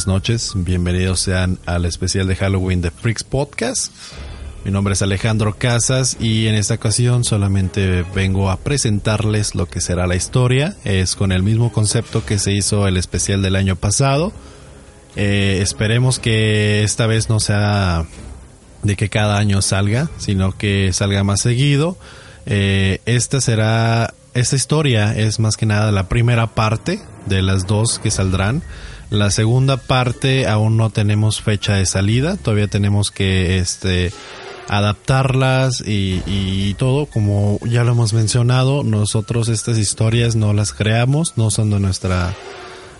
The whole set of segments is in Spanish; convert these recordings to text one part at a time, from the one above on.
Buenas noches, bienvenidos sean al especial de Halloween de Freaks Podcast. Mi nombre es Alejandro Casas y en esta ocasión solamente vengo a presentarles lo que será la historia. Es con el mismo concepto que se hizo el especial del año pasado. Eh, esperemos que esta vez no sea de que cada año salga, sino que salga más seguido. Eh, esta será, esta historia es más que nada la primera parte de las dos que saldrán. La segunda parte aún no tenemos fecha de salida, todavía tenemos que este adaptarlas y, todo, como ya lo hemos mencionado, nosotros estas historias no las creamos, no son de nuestra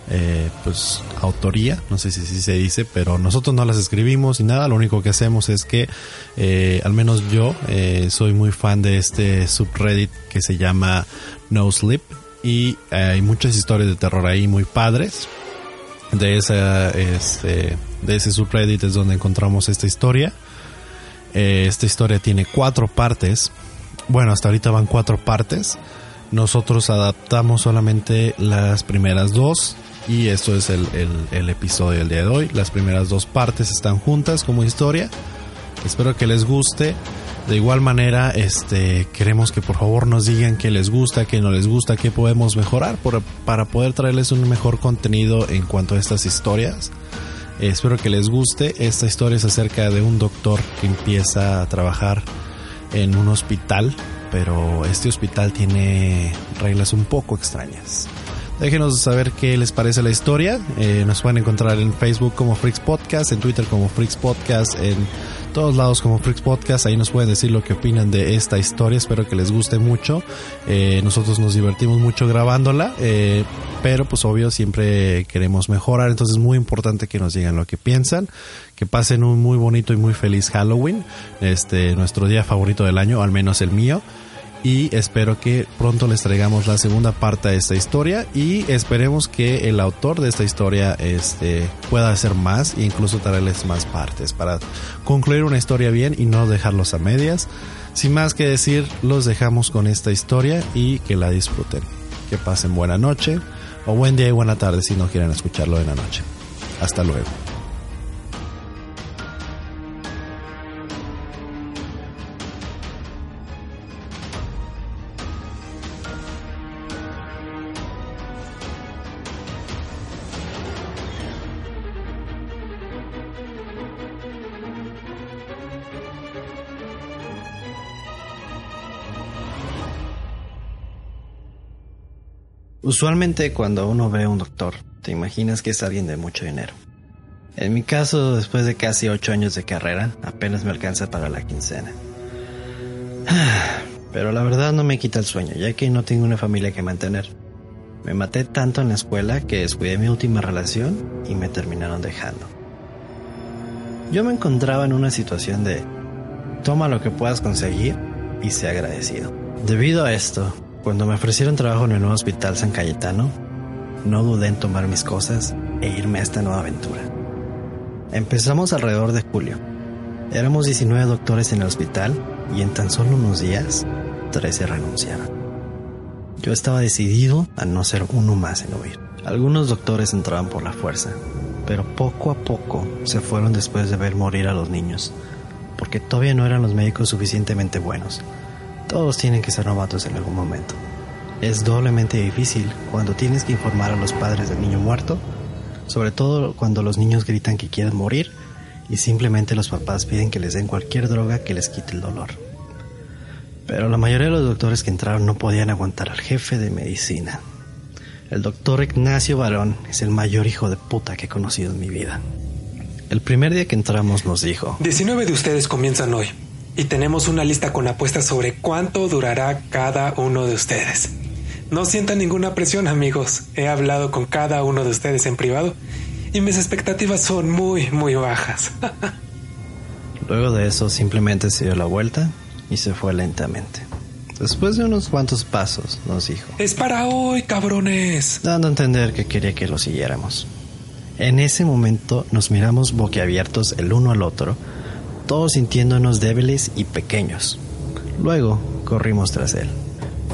eh, pues autoría, no sé si, si, se dice, pero nosotros no las escribimos y nada, lo único que hacemos es que, eh, al menos yo, eh, soy muy fan de este subreddit que se llama No Sleep. Y hay muchas historias de terror ahí muy padres. De, esa, este, de ese subreddit es donde encontramos esta historia. Eh, esta historia tiene cuatro partes. Bueno, hasta ahorita van cuatro partes. Nosotros adaptamos solamente las primeras dos. Y esto es el, el, episodio del día de hoy. Las primeras dos partes están juntas como historia. Espero que les guste. De igual manera, este, queremos que por favor nos digan qué les gusta, qué no les gusta, qué podemos mejorar para poder traerles un mejor contenido en cuanto a estas historias. espero que les guste. Esta historia es acerca de un doctor que empieza a trabajar en un hospital, pero este hospital tiene reglas un poco extrañas. Déjenos saber qué les parece la historia. Eh, nos pueden encontrar en Facebook como Freaks Podcast, en Twitter como Freaks Podcast, en todos lados como Freaks Podcast. Ahí nos pueden decir lo que opinan de esta historia. Espero que les guste mucho. Eh, nosotros nos divertimos mucho grabándola, eh, pero pues obvio siempre queremos mejorar. Entonces es muy importante que nos digan lo que piensan. Que pasen un muy bonito y muy feliz Halloween. Este, nuestro día favorito del año, al menos el mío y espero que pronto les traigamos la segunda parte de esta historia y esperemos que el autor de esta historia este, pueda hacer más e incluso traerles más partes para concluir una historia bien y no dejarlos a medias. Sin más que decir, los dejamos con esta historia y que la disfruten. Que pasen buena noche o buen día y buena tarde si no quieren escucharlo en la noche. Hasta luego. Usualmente cuando uno ve a un doctor, te imaginas que es alguien de mucho dinero. En mi caso, después de casi ocho años de carrera, apenas me alcanza para la quincena. Pero la verdad no me quita el sueño, ya que no tengo una familia que mantener. Me maté tanto en la escuela que descuidé mi última relación y me terminaron dejando. Yo me encontraba en una situación de toma lo que puedas conseguir y sé agradecido. Debido a esto, cuando me ofrecieron trabajo en el nuevo hospital San Cayetano, no dudé en tomar mis cosas e irme a esta nueva aventura. Empezamos alrededor de julio. Éramos 19 doctores en el hospital y en tan solo unos días, 13 renunciaron. Yo estaba decidido a no ser uno más en huir. Algunos doctores entraban por la fuerza, pero poco a poco se fueron después de ver morir a los niños, porque todavía no eran los médicos suficientemente buenos todos tienen que ser novatos en algún momento. Es doblemente difícil cuando tienes que informar a los padres del niño muerto, sobre todo cuando los niños gritan que quieren morir y simplemente los papás piden que les den cualquier droga que les quite el dolor. Pero la mayoría de los doctores que entraron no podían aguantar al jefe de medicina. El doctor Ignacio Barón es el mayor hijo de puta que he conocido en mi vida. El primer día que entramos nos dijo... 19 de ustedes comienzan hoy y tenemos una lista con apuestas sobre cuánto durará cada uno de ustedes. No sientan ninguna presión amigos, he hablado con cada uno de ustedes en privado y mis expectativas son muy, muy bajas. Luego de eso simplemente se dio la vuelta y se fue lentamente. Después de unos cuantos pasos nos dijo, Es para hoy, cabrones. Dando a entender que quería que lo siguiéramos. En ese momento nos miramos boquiabiertos el uno al otro todos sintiéndonos débiles y pequeños. Luego corrimos tras él.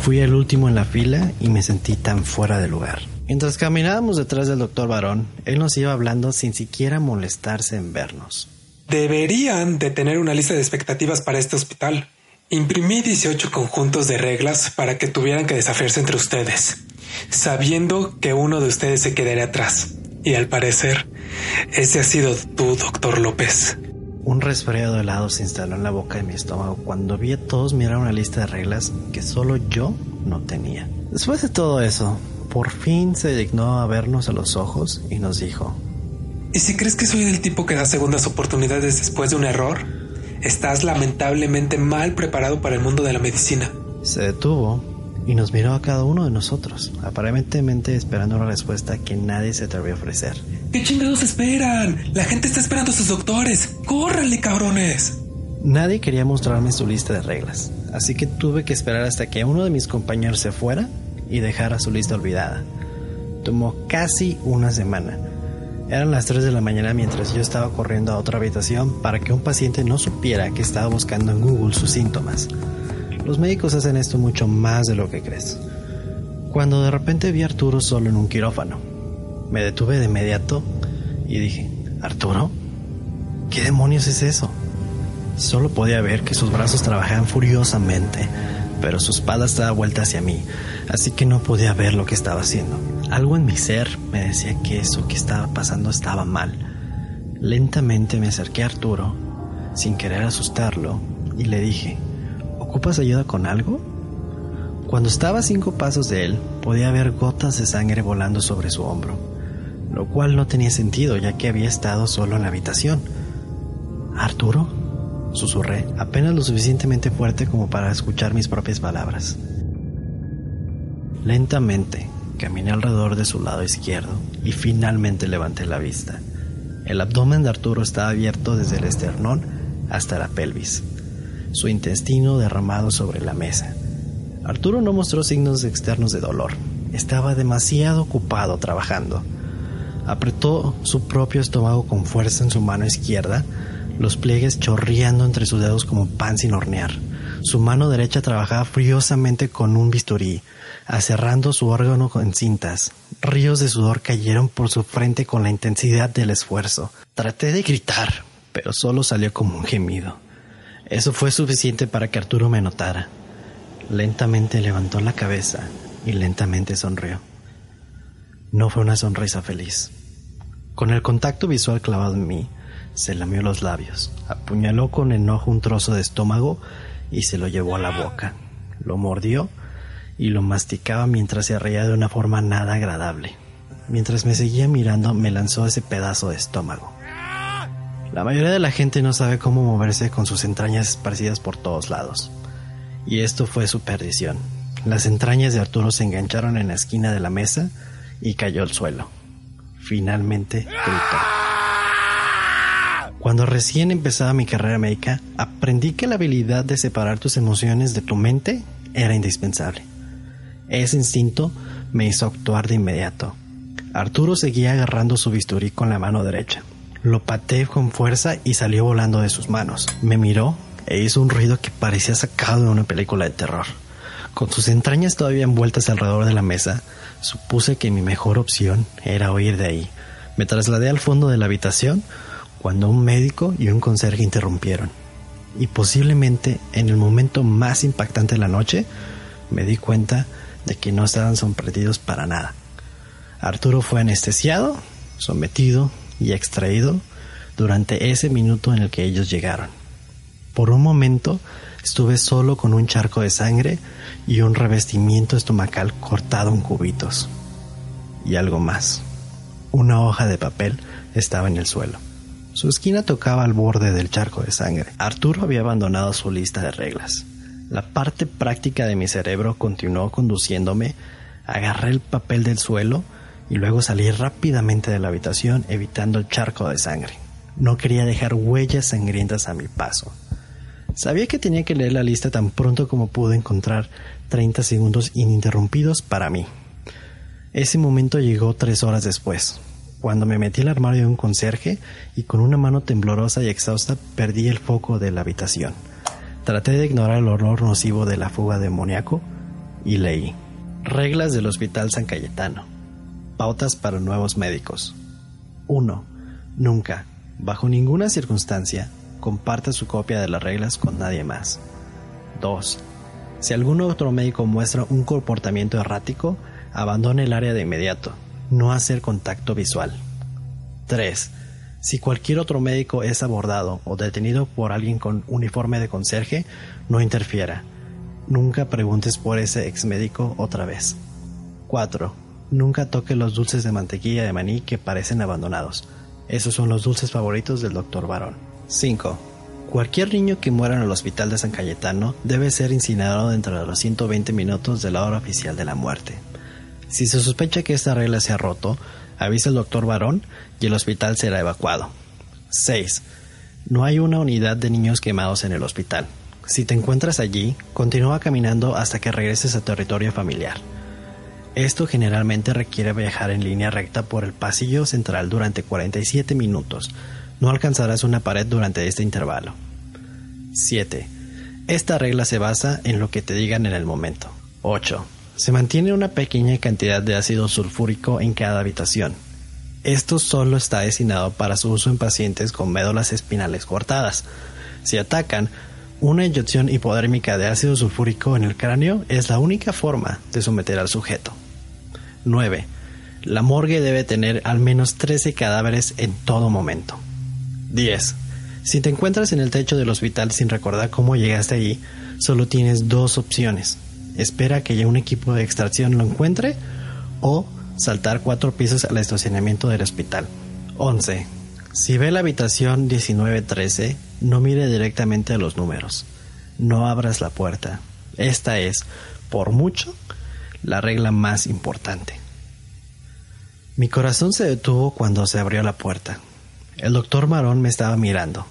Fui el último en la fila y me sentí tan fuera de lugar. Mientras caminábamos detrás del doctor Varón, él nos iba hablando sin siquiera molestarse en vernos. Deberían de tener una lista de expectativas para este hospital. Imprimí 18 conjuntos de reglas para que tuvieran que desafiarse entre ustedes, sabiendo que uno de ustedes se quedaría atrás. Y al parecer, ese ha sido tú, doctor López. Un resfriado helado se instaló en la boca de mi estómago cuando vi a todos mirar una lista de reglas que solo yo no tenía. Después de todo eso, por fin se dignó a vernos a los ojos y nos dijo, ¿Y si crees que soy el tipo que da segundas oportunidades después de un error? Estás lamentablemente mal preparado para el mundo de la medicina. Se detuvo y nos miró a cada uno de nosotros, aparentemente esperando una respuesta que nadie se atrevió a ofrecer. ¿Qué chingados esperan? La gente está esperando a sus doctores. ¡Córranle, cabrones! Nadie quería mostrarme su lista de reglas, así que tuve que esperar hasta que uno de mis compañeros se fuera y dejara su lista olvidada. Tomó casi una semana. Eran las 3 de la mañana mientras yo estaba corriendo a otra habitación para que un paciente no supiera que estaba buscando en Google sus síntomas. Los médicos hacen esto mucho más de lo que crees. Cuando de repente vi a Arturo solo en un quirófano, me detuve de inmediato y dije, ¿Arturo? ¿Qué demonios es eso? Solo podía ver que sus brazos trabajaban furiosamente, pero su espalda estaba vuelta hacia mí, así que no podía ver lo que estaba haciendo. Algo en mi ser me decía que eso que estaba pasando estaba mal. Lentamente me acerqué a Arturo, sin querer asustarlo, y le dije, ¿ocupas ayuda con algo? Cuando estaba a cinco pasos de él, podía ver gotas de sangre volando sobre su hombro, lo cual no tenía sentido ya que había estado solo en la habitación. ¿Arturo? Susurré, apenas lo suficientemente fuerte como para escuchar mis propias palabras. Lentamente, Caminé alrededor de su lado izquierdo y finalmente levanté la vista. El abdomen de Arturo estaba abierto desde el esternón hasta la pelvis, su intestino derramado sobre la mesa. Arturo no mostró signos externos de dolor, estaba demasiado ocupado trabajando. Apretó su propio estómago con fuerza en su mano izquierda, los pliegues chorreando entre sus dedos como pan sin hornear. Su mano derecha trabajaba furiosamente con un bisturí, aserrando su órgano con cintas. Ríos de sudor cayeron por su frente con la intensidad del esfuerzo. Traté de gritar, pero solo salió como un gemido. Eso fue suficiente para que Arturo me notara. Lentamente levantó la cabeza y lentamente sonrió. No fue una sonrisa feliz. Con el contacto visual clavado en mí, se lamió los labios, apuñaló con enojo un trozo de estómago y se lo llevó a la boca. Lo mordió y lo masticaba mientras se reía de una forma nada agradable. Mientras me seguía mirando, me lanzó ese pedazo de estómago. La mayoría de la gente no sabe cómo moverse con sus entrañas esparcidas por todos lados. Y esto fue su perdición. Las entrañas de Arturo se engancharon en la esquina de la mesa y cayó al suelo. Finalmente gritó. Cuando recién empezaba mi carrera médica, aprendí que la habilidad de separar tus emociones de tu mente era indispensable. Ese instinto me hizo actuar de inmediato. Arturo seguía agarrando su bisturí con la mano derecha. Lo pateé con fuerza y salió volando de sus manos. Me miró e hizo un ruido que parecía sacado de una película de terror. Con sus entrañas todavía envueltas alrededor de la mesa, supuse que mi mejor opción era huir de ahí. Me trasladé al fondo de la habitación cuando un médico y un conserje interrumpieron. Y posiblemente en el momento más impactante de la noche, me di cuenta de que no estaban sorprendidos para nada. Arturo fue anestesiado, sometido y extraído durante ese minuto en el que ellos llegaron. Por un momento estuve solo con un charco de sangre y un revestimiento estomacal cortado en cubitos. Y algo más. Una hoja de papel estaba en el suelo. Su esquina tocaba al borde del charco de sangre. Arturo había abandonado su lista de reglas. La parte práctica de mi cerebro continuó conduciéndome, agarré el papel del suelo y luego salí rápidamente de la habitación evitando el charco de sangre. No quería dejar huellas sangrientas a mi paso. Sabía que tenía que leer la lista tan pronto como pude encontrar 30 segundos ininterrumpidos para mí. Ese momento llegó tres horas después, cuando me metí al armario de un conserje y con una mano temblorosa y exhausta perdí el foco de la habitación. Traté de ignorar el horror nocivo de la fuga demoníaco y leí. Reglas del Hospital San Cayetano. Pautas para nuevos médicos. 1. Nunca, bajo ninguna circunstancia, comparta su copia de las reglas con nadie más. 2. Si algún otro médico muestra un comportamiento errático, abandone el área de inmediato. No hacer contacto visual. 3. Si cualquier otro médico es abordado o detenido por alguien con uniforme de conserje, no interfiera. Nunca preguntes por ese ex médico otra vez. 4. Nunca toque los dulces de mantequilla de maní que parecen abandonados. Esos son los dulces favoritos del Dr. Barón. 5. Cualquier niño que muera en el hospital de San Cayetano debe ser incinerado dentro de los 120 minutos de la hora oficial de la muerte. Si se sospecha que esta regla se ha roto, avisa al doctor Barón y el hospital será evacuado. 6. No hay una unidad de niños quemados en el hospital. Si te encuentras allí, continúa caminando hasta que regreses a territorio familiar. Esto generalmente requiere viajar en línea recta por el pasillo central durante 47 minutos. No alcanzarás una pared durante este intervalo. 7. Esta regla se basa en lo que te digan en el momento. 8. Se mantiene una pequeña cantidad de ácido sulfúrico en cada habitación. Esto solo está destinado para su uso en pacientes con médulas espinales cortadas. Si atacan, una inyección hipodérmica de ácido sulfúrico en el cráneo es la única forma de someter al sujeto. 9. La morgue debe tener al menos 13 cadáveres en todo momento. 10. Si te encuentras en el techo del hospital sin recordar cómo llegaste allí, solo tienes dos opciones. Espera que ya un equipo de extracción lo encuentre o saltar cuatro pisos al estacionamiento del hospital. 11. Si ve la habitación 1913, no mire directamente a los números. No abras la puerta. Esta es, por mucho, la regla más importante. Mi corazón se detuvo cuando se abrió la puerta. El doctor Marón me estaba mirando.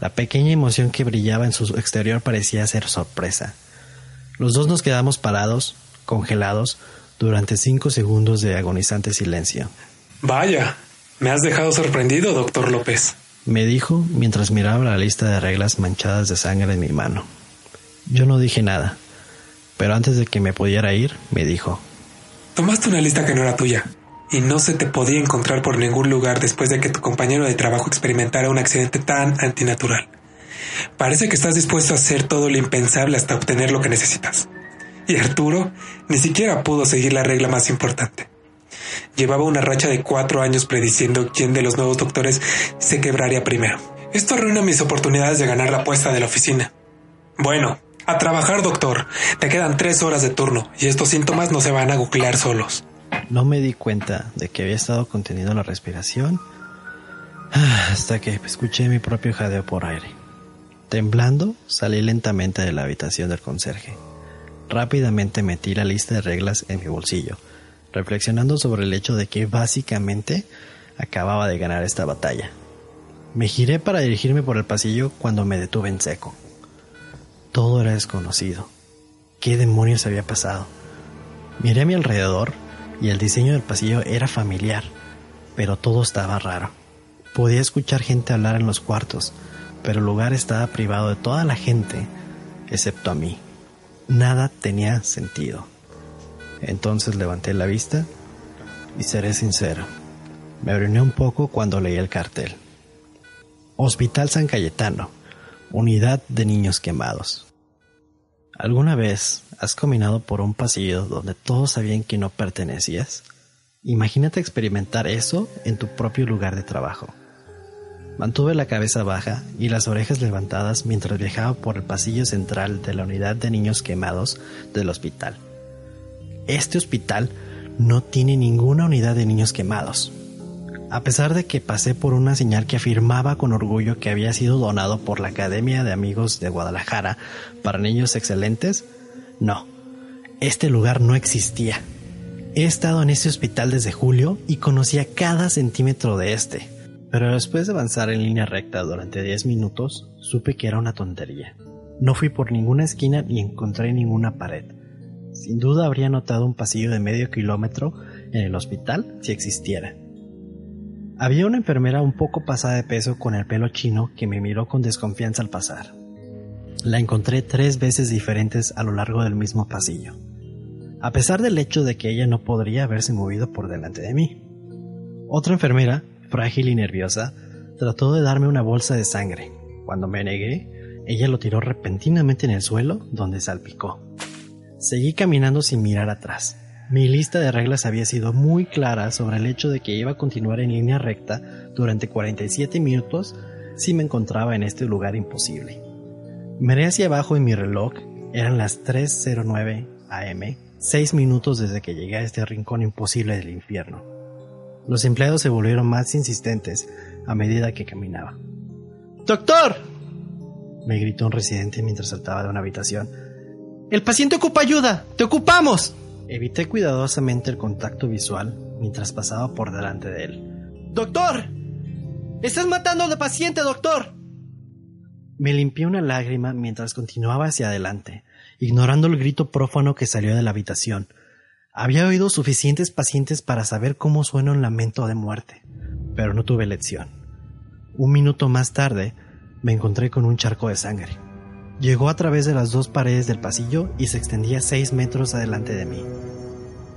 La pequeña emoción que brillaba en su exterior parecía ser sorpresa. Los dos nos quedamos parados, congelados, durante cinco segundos de agonizante silencio. Vaya, me has dejado sorprendido, doctor López. Me dijo mientras miraba la lista de reglas manchadas de sangre en mi mano. Yo no dije nada, pero antes de que me pudiera ir, me dijo. Tomaste una lista que no era tuya y no se te podía encontrar por ningún lugar después de que tu compañero de trabajo experimentara un accidente tan antinatural. Parece que estás dispuesto a hacer todo lo impensable hasta obtener lo que necesitas. Y Arturo ni siquiera pudo seguir la regla más importante. Llevaba una racha de cuatro años prediciendo quién de los nuevos doctores se quebraría primero. Esto arruina mis oportunidades de ganar la apuesta de la oficina. Bueno, a trabajar, doctor. Te quedan tres horas de turno y estos síntomas no se van a googlear solos. No me di cuenta de que había estado conteniendo la respiración ah, hasta que escuché mi propio jadeo por aire. Temblando, salí lentamente de la habitación del conserje. Rápidamente metí la lista de reglas en mi bolsillo, reflexionando sobre el hecho de que básicamente acababa de ganar esta batalla. Me giré para dirigirme por el pasillo cuando me detuve en seco. Todo era desconocido. ¿Qué demonios había pasado? Miré a mi alrededor y el diseño del pasillo era familiar, pero todo estaba raro. Podía escuchar gente hablar en los cuartos, pero el lugar estaba privado de toda la gente, excepto a mí. Nada tenía sentido. Entonces levanté la vista y seré sincero, me abriné un poco cuando leí el cartel. Hospital San Cayetano, Unidad de Niños Quemados. ¿Alguna vez has caminado por un pasillo donde todos sabían que no pertenecías? Imagínate experimentar eso en tu propio lugar de trabajo. Mantuve la cabeza baja y las orejas levantadas mientras viajaba por el pasillo central de la unidad de niños quemados del hospital. Este hospital no tiene ninguna unidad de niños quemados. A pesar de que pasé por una señal que afirmaba con orgullo que había sido donado por la Academia de Amigos de Guadalajara para Niños Excelentes, no, este lugar no existía. He estado en ese hospital desde julio y conocía cada centímetro de este. Pero después de avanzar en línea recta durante 10 minutos, supe que era una tontería. No fui por ninguna esquina ni encontré ninguna pared. Sin duda habría notado un pasillo de medio kilómetro en el hospital si existiera. Había una enfermera un poco pasada de peso con el pelo chino que me miró con desconfianza al pasar. La encontré tres veces diferentes a lo largo del mismo pasillo. a pesar del hecho de que ella no podría haberse movido por delante de mí. Otra enfermera, frágil y nerviosa, trató de darme una bolsa de sangre. Cuando me negué, ella lo tiró repentinamente en el suelo, donde salpicó. Seguí caminando sin mirar atrás. Mi lista de reglas había sido muy clara sobre el hecho de que iba a continuar en línea recta durante 47 minutos si me encontraba en este lugar imposible. Miré hacia abajo en mi reloj, eran las 3.09 am, seis minutos desde que llegué a este rincón imposible del infierno. Los empleados se volvieron más insistentes a medida que caminaba. ¡Doctor! me gritó un residente mientras saltaba de una habitación. ¡El paciente ocupa ayuda! ¡Te ocupamos! Evité cuidadosamente el contacto visual mientras pasaba por delante de él. ¡Doctor! ¡Estás matando al paciente, doctor! Me limpié una lágrima mientras continuaba hacia adelante, ignorando el grito prófano que salió de la habitación. Había oído suficientes pacientes para saber cómo suena un lamento de muerte, pero no tuve lección. Un minuto más tarde, me encontré con un charco de sangre. Llegó a través de las dos paredes del pasillo y se extendía seis metros adelante de mí.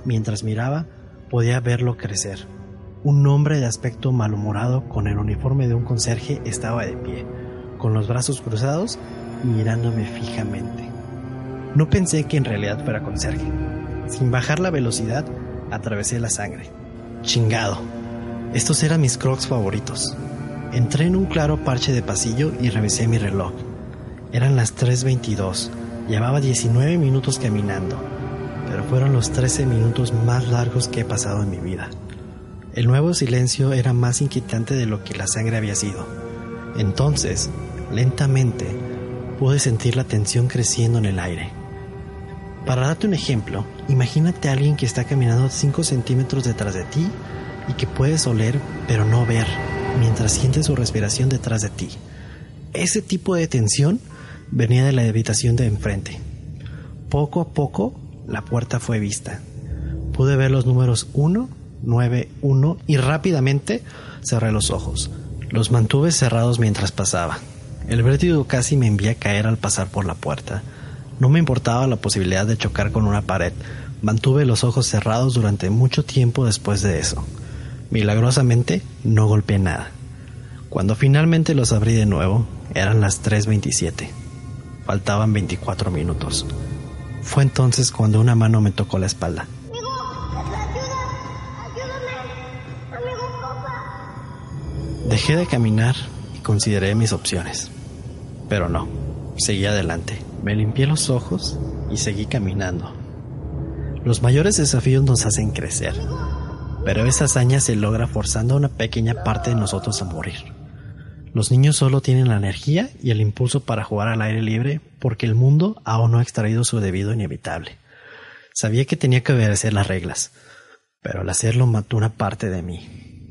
Mientras miraba, podía verlo crecer. Un hombre de aspecto malhumorado con el uniforme de un conserje estaba de pie, con los brazos cruzados mirándome fijamente. No pensé que en realidad fuera conserje. Sin bajar la velocidad, atravesé la sangre. Chingado. Estos eran mis crocs favoritos. Entré en un claro parche de pasillo y revisé mi reloj. Eran las 3.22. Llevaba 19 minutos caminando, pero fueron los 13 minutos más largos que he pasado en mi vida. El nuevo silencio era más inquietante de lo que la sangre había sido. Entonces, lentamente, pude sentir la tensión creciendo en el aire. Para darte un ejemplo, imagínate a alguien que está caminando 5 centímetros detrás de ti y que puedes oler pero no ver mientras sientes su respiración detrás de ti. Ese tipo de tensión venía de la habitación de enfrente. Poco a poco la puerta fue vista. Pude ver los números 1, 9, 1 y rápidamente cerré los ojos. Los mantuve cerrados mientras pasaba. El vértigo casi me envía a caer al pasar por la puerta. No me importaba la posibilidad de chocar con una pared. Mantuve los ojos cerrados durante mucho tiempo después de eso. Milagrosamente no golpeé nada. Cuando finalmente los abrí de nuevo, eran las 3.27. Faltaban 24 minutos. Fue entonces cuando una mano me tocó la espalda. Amigo, ayuda, ayúdame, amigo. Dejé de caminar y consideré mis opciones. Pero no, seguí adelante. Me limpié los ojos y seguí caminando. Los mayores desafíos nos hacen crecer, pero esa hazaña se logra forzando a una pequeña parte de nosotros a morir. Los niños solo tienen la energía y el impulso para jugar al aire libre porque el mundo aún no ha extraído su debido inevitable. Sabía que tenía que obedecer las reglas, pero al hacerlo mató una parte de mí.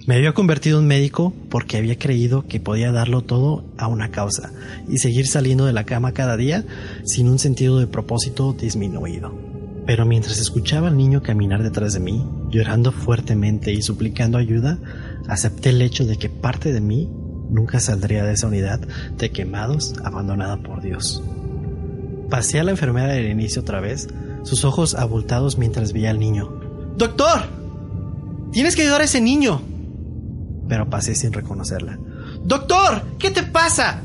Me había convertido en médico porque había creído que podía darlo todo a una causa y seguir saliendo de la cama cada día sin un sentido de propósito disminuido. Pero mientras escuchaba al niño caminar detrás de mí, llorando fuertemente y suplicando ayuda, acepté el hecho de que parte de mí nunca saldría de esa unidad de quemados abandonada por Dios. Pasé a la enfermera del inicio otra vez, sus ojos abultados mientras veía al niño. ¡Doctor! ¡Tienes que ayudar a ese niño! Pero pasé sin reconocerla. ¡Doctor! ¿Qué te pasa?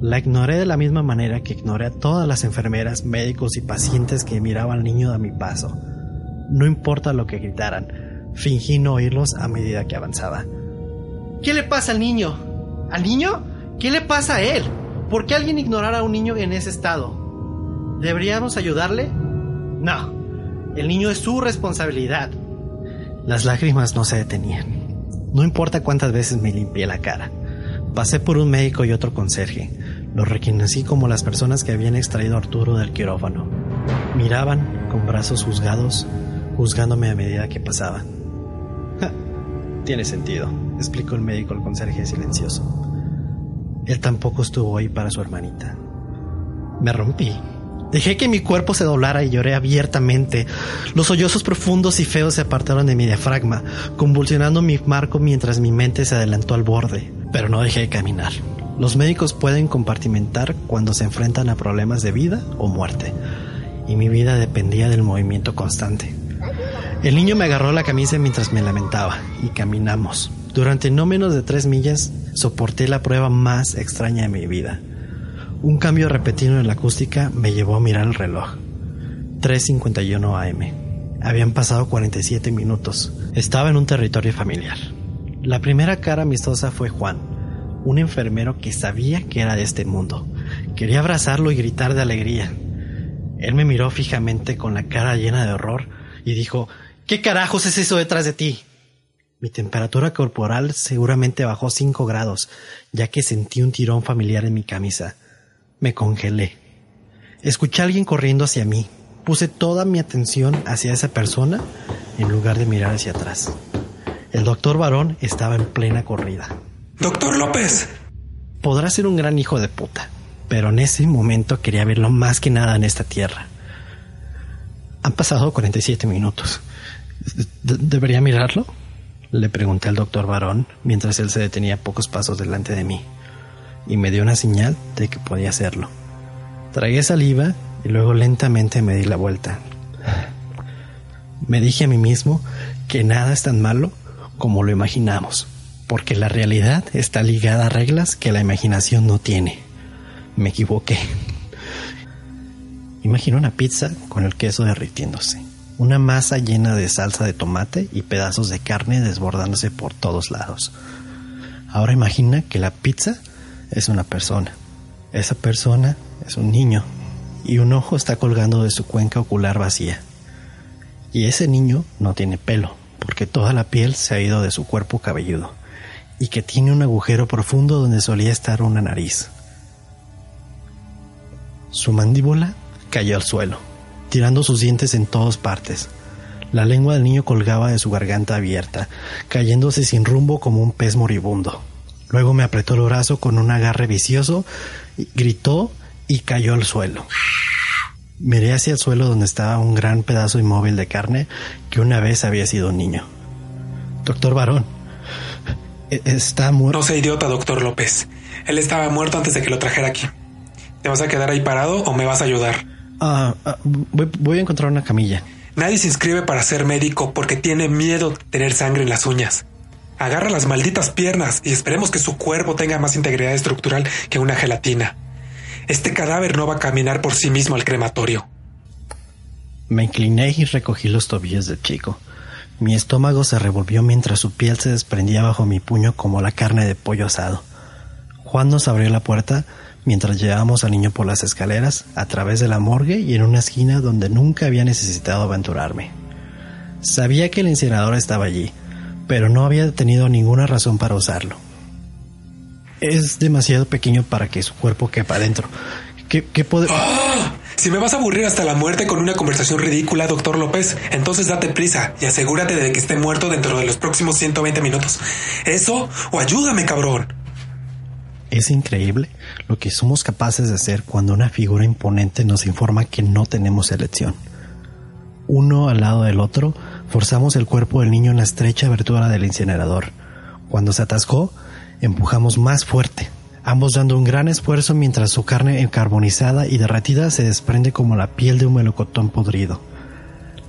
La ignoré de la misma manera que ignoré a todas las enfermeras, médicos y pacientes que miraban al niño a mi paso. No importa lo que gritaran, fingí no oírlos a medida que avanzaba. ¿Qué le pasa al niño? ¿Al niño? ¿Qué le pasa a él? ¿Por qué alguien ignorara a un niño en ese estado? ¿Deberíamos ayudarle? No. El niño es su responsabilidad. Las lágrimas no se detenían. No importa cuántas veces me limpié la cara. Pasé por un médico y otro conserje. Los reconocí como las personas que habían extraído a Arturo del quirófano. Miraban con brazos juzgados, juzgándome a medida que pasaban. Tiene sentido, explicó el médico al conserje silencioso. Él tampoco estuvo ahí para su hermanita. Me rompí. Dejé que mi cuerpo se doblara y lloré abiertamente. Los sollozos profundos y feos se apartaron de mi diafragma, convulsionando mi marco mientras mi mente se adelantó al borde. Pero no dejé de caminar. Los médicos pueden compartimentar cuando se enfrentan a problemas de vida o muerte. y mi vida dependía del movimiento constante. El niño me agarró la camisa mientras me lamentaba y caminamos. Durante no menos de tres millas soporté la prueba más extraña de mi vida. Un cambio repetido en la acústica me llevó a mirar el reloj. 3.51 am. Habían pasado 47 minutos. Estaba en un territorio familiar. La primera cara amistosa fue Juan, un enfermero que sabía que era de este mundo. Quería abrazarlo y gritar de alegría. Él me miró fijamente con la cara llena de horror y dijo, ¿Qué carajos es eso detrás de ti? Mi temperatura corporal seguramente bajó 5 grados, ya que sentí un tirón familiar en mi camisa. Me congelé. Escuché a alguien corriendo hacia mí. Puse toda mi atención hacia esa persona en lugar de mirar hacia atrás. El doctor varón estaba en plena corrida. Doctor López. Podrá ser un gran hijo de puta, pero en ese momento quería verlo más que nada en esta tierra. Han pasado 47 minutos. ¿Debería mirarlo? Le pregunté al doctor Varón mientras él se detenía pocos pasos delante de mí y me dio una señal de que podía hacerlo. Tragué saliva y luego lentamente me di la vuelta. Me dije a mí mismo que nada es tan malo como lo imaginamos, porque la realidad está ligada a reglas que la imaginación no tiene. Me equivoqué. Imagino una pizza con el queso derritiéndose una masa llena de salsa de tomate y pedazos de carne desbordándose por todos lados. Ahora imagina que la pizza es una persona. Esa persona es un niño y un ojo está colgando de su cuenca ocular vacía. Y ese niño no tiene pelo, porque toda la piel se ha ido de su cuerpo cabelludo, y que tiene un agujero profundo donde solía estar una nariz. Su mandíbula cayó al suelo tirando sus dientes en todas partes. La lengua del niño colgaba de su garganta abierta, cayéndose sin rumbo como un pez moribundo. Luego me apretó el brazo con un agarre vicioso, gritó y cayó al suelo. Miré hacia el suelo donde estaba un gran pedazo inmóvil de carne que una vez había sido un niño. Doctor Varón, e-, está muerto. No sea idiota, doctor López. Él estaba muerto antes de que lo trajera aquí. ¿Te vas a quedar ahí parado o me vas a ayudar? Ah, ah, voy, a encontrar una camilla. Nadie se inscribe para ser médico porque tiene miedo de tener sangre en las uñas. Agarra las malditas piernas y esperemos que su cuerpo tenga más integridad estructural que una gelatina. Este cadáver no va a caminar por sí mismo al crematorio. Me incliné y recogí los tobillos del chico. Mi estómago se revolvió mientras su piel se desprendía bajo mi puño como la carne de pollo asado. Juan nos abrió la puerta mientras llevábamos al niño por las escaleras, a través de la morgue y en una esquina donde nunca había necesitado aventurarme. Sabía que el incinerador estaba allí, pero no había tenido ninguna razón para usarlo. Es demasiado pequeño para que su cuerpo quepa adentro. ¿Qué, qué puede...? ¡Ah! Si me vas a aburrir hasta la muerte con una conversación ridícula, doctor López, entonces date prisa y asegúrate de que esté muerto dentro de los próximos 120 minutos. Eso o ayúdame, cabrón. Es increíble lo que somos capaces de hacer cuando una figura imponente nos informa que no tenemos elección. Uno al lado del otro, forzamos el cuerpo del niño en la estrecha abertura del incinerador. Cuando se atascó, empujamos más fuerte, ambos dando un gran esfuerzo mientras su carne carbonizada y derretida se desprende como la piel de un melocotón podrido.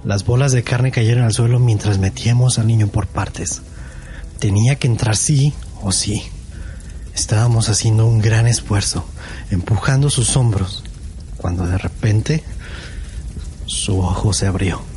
Las bolas de carne cayeron al suelo mientras metíamos al niño por partes. Tenía que entrar sí o sí. Estábamos haciendo un gran esfuerzo, empujando sus hombros, cuando de repente su ojo se abrió.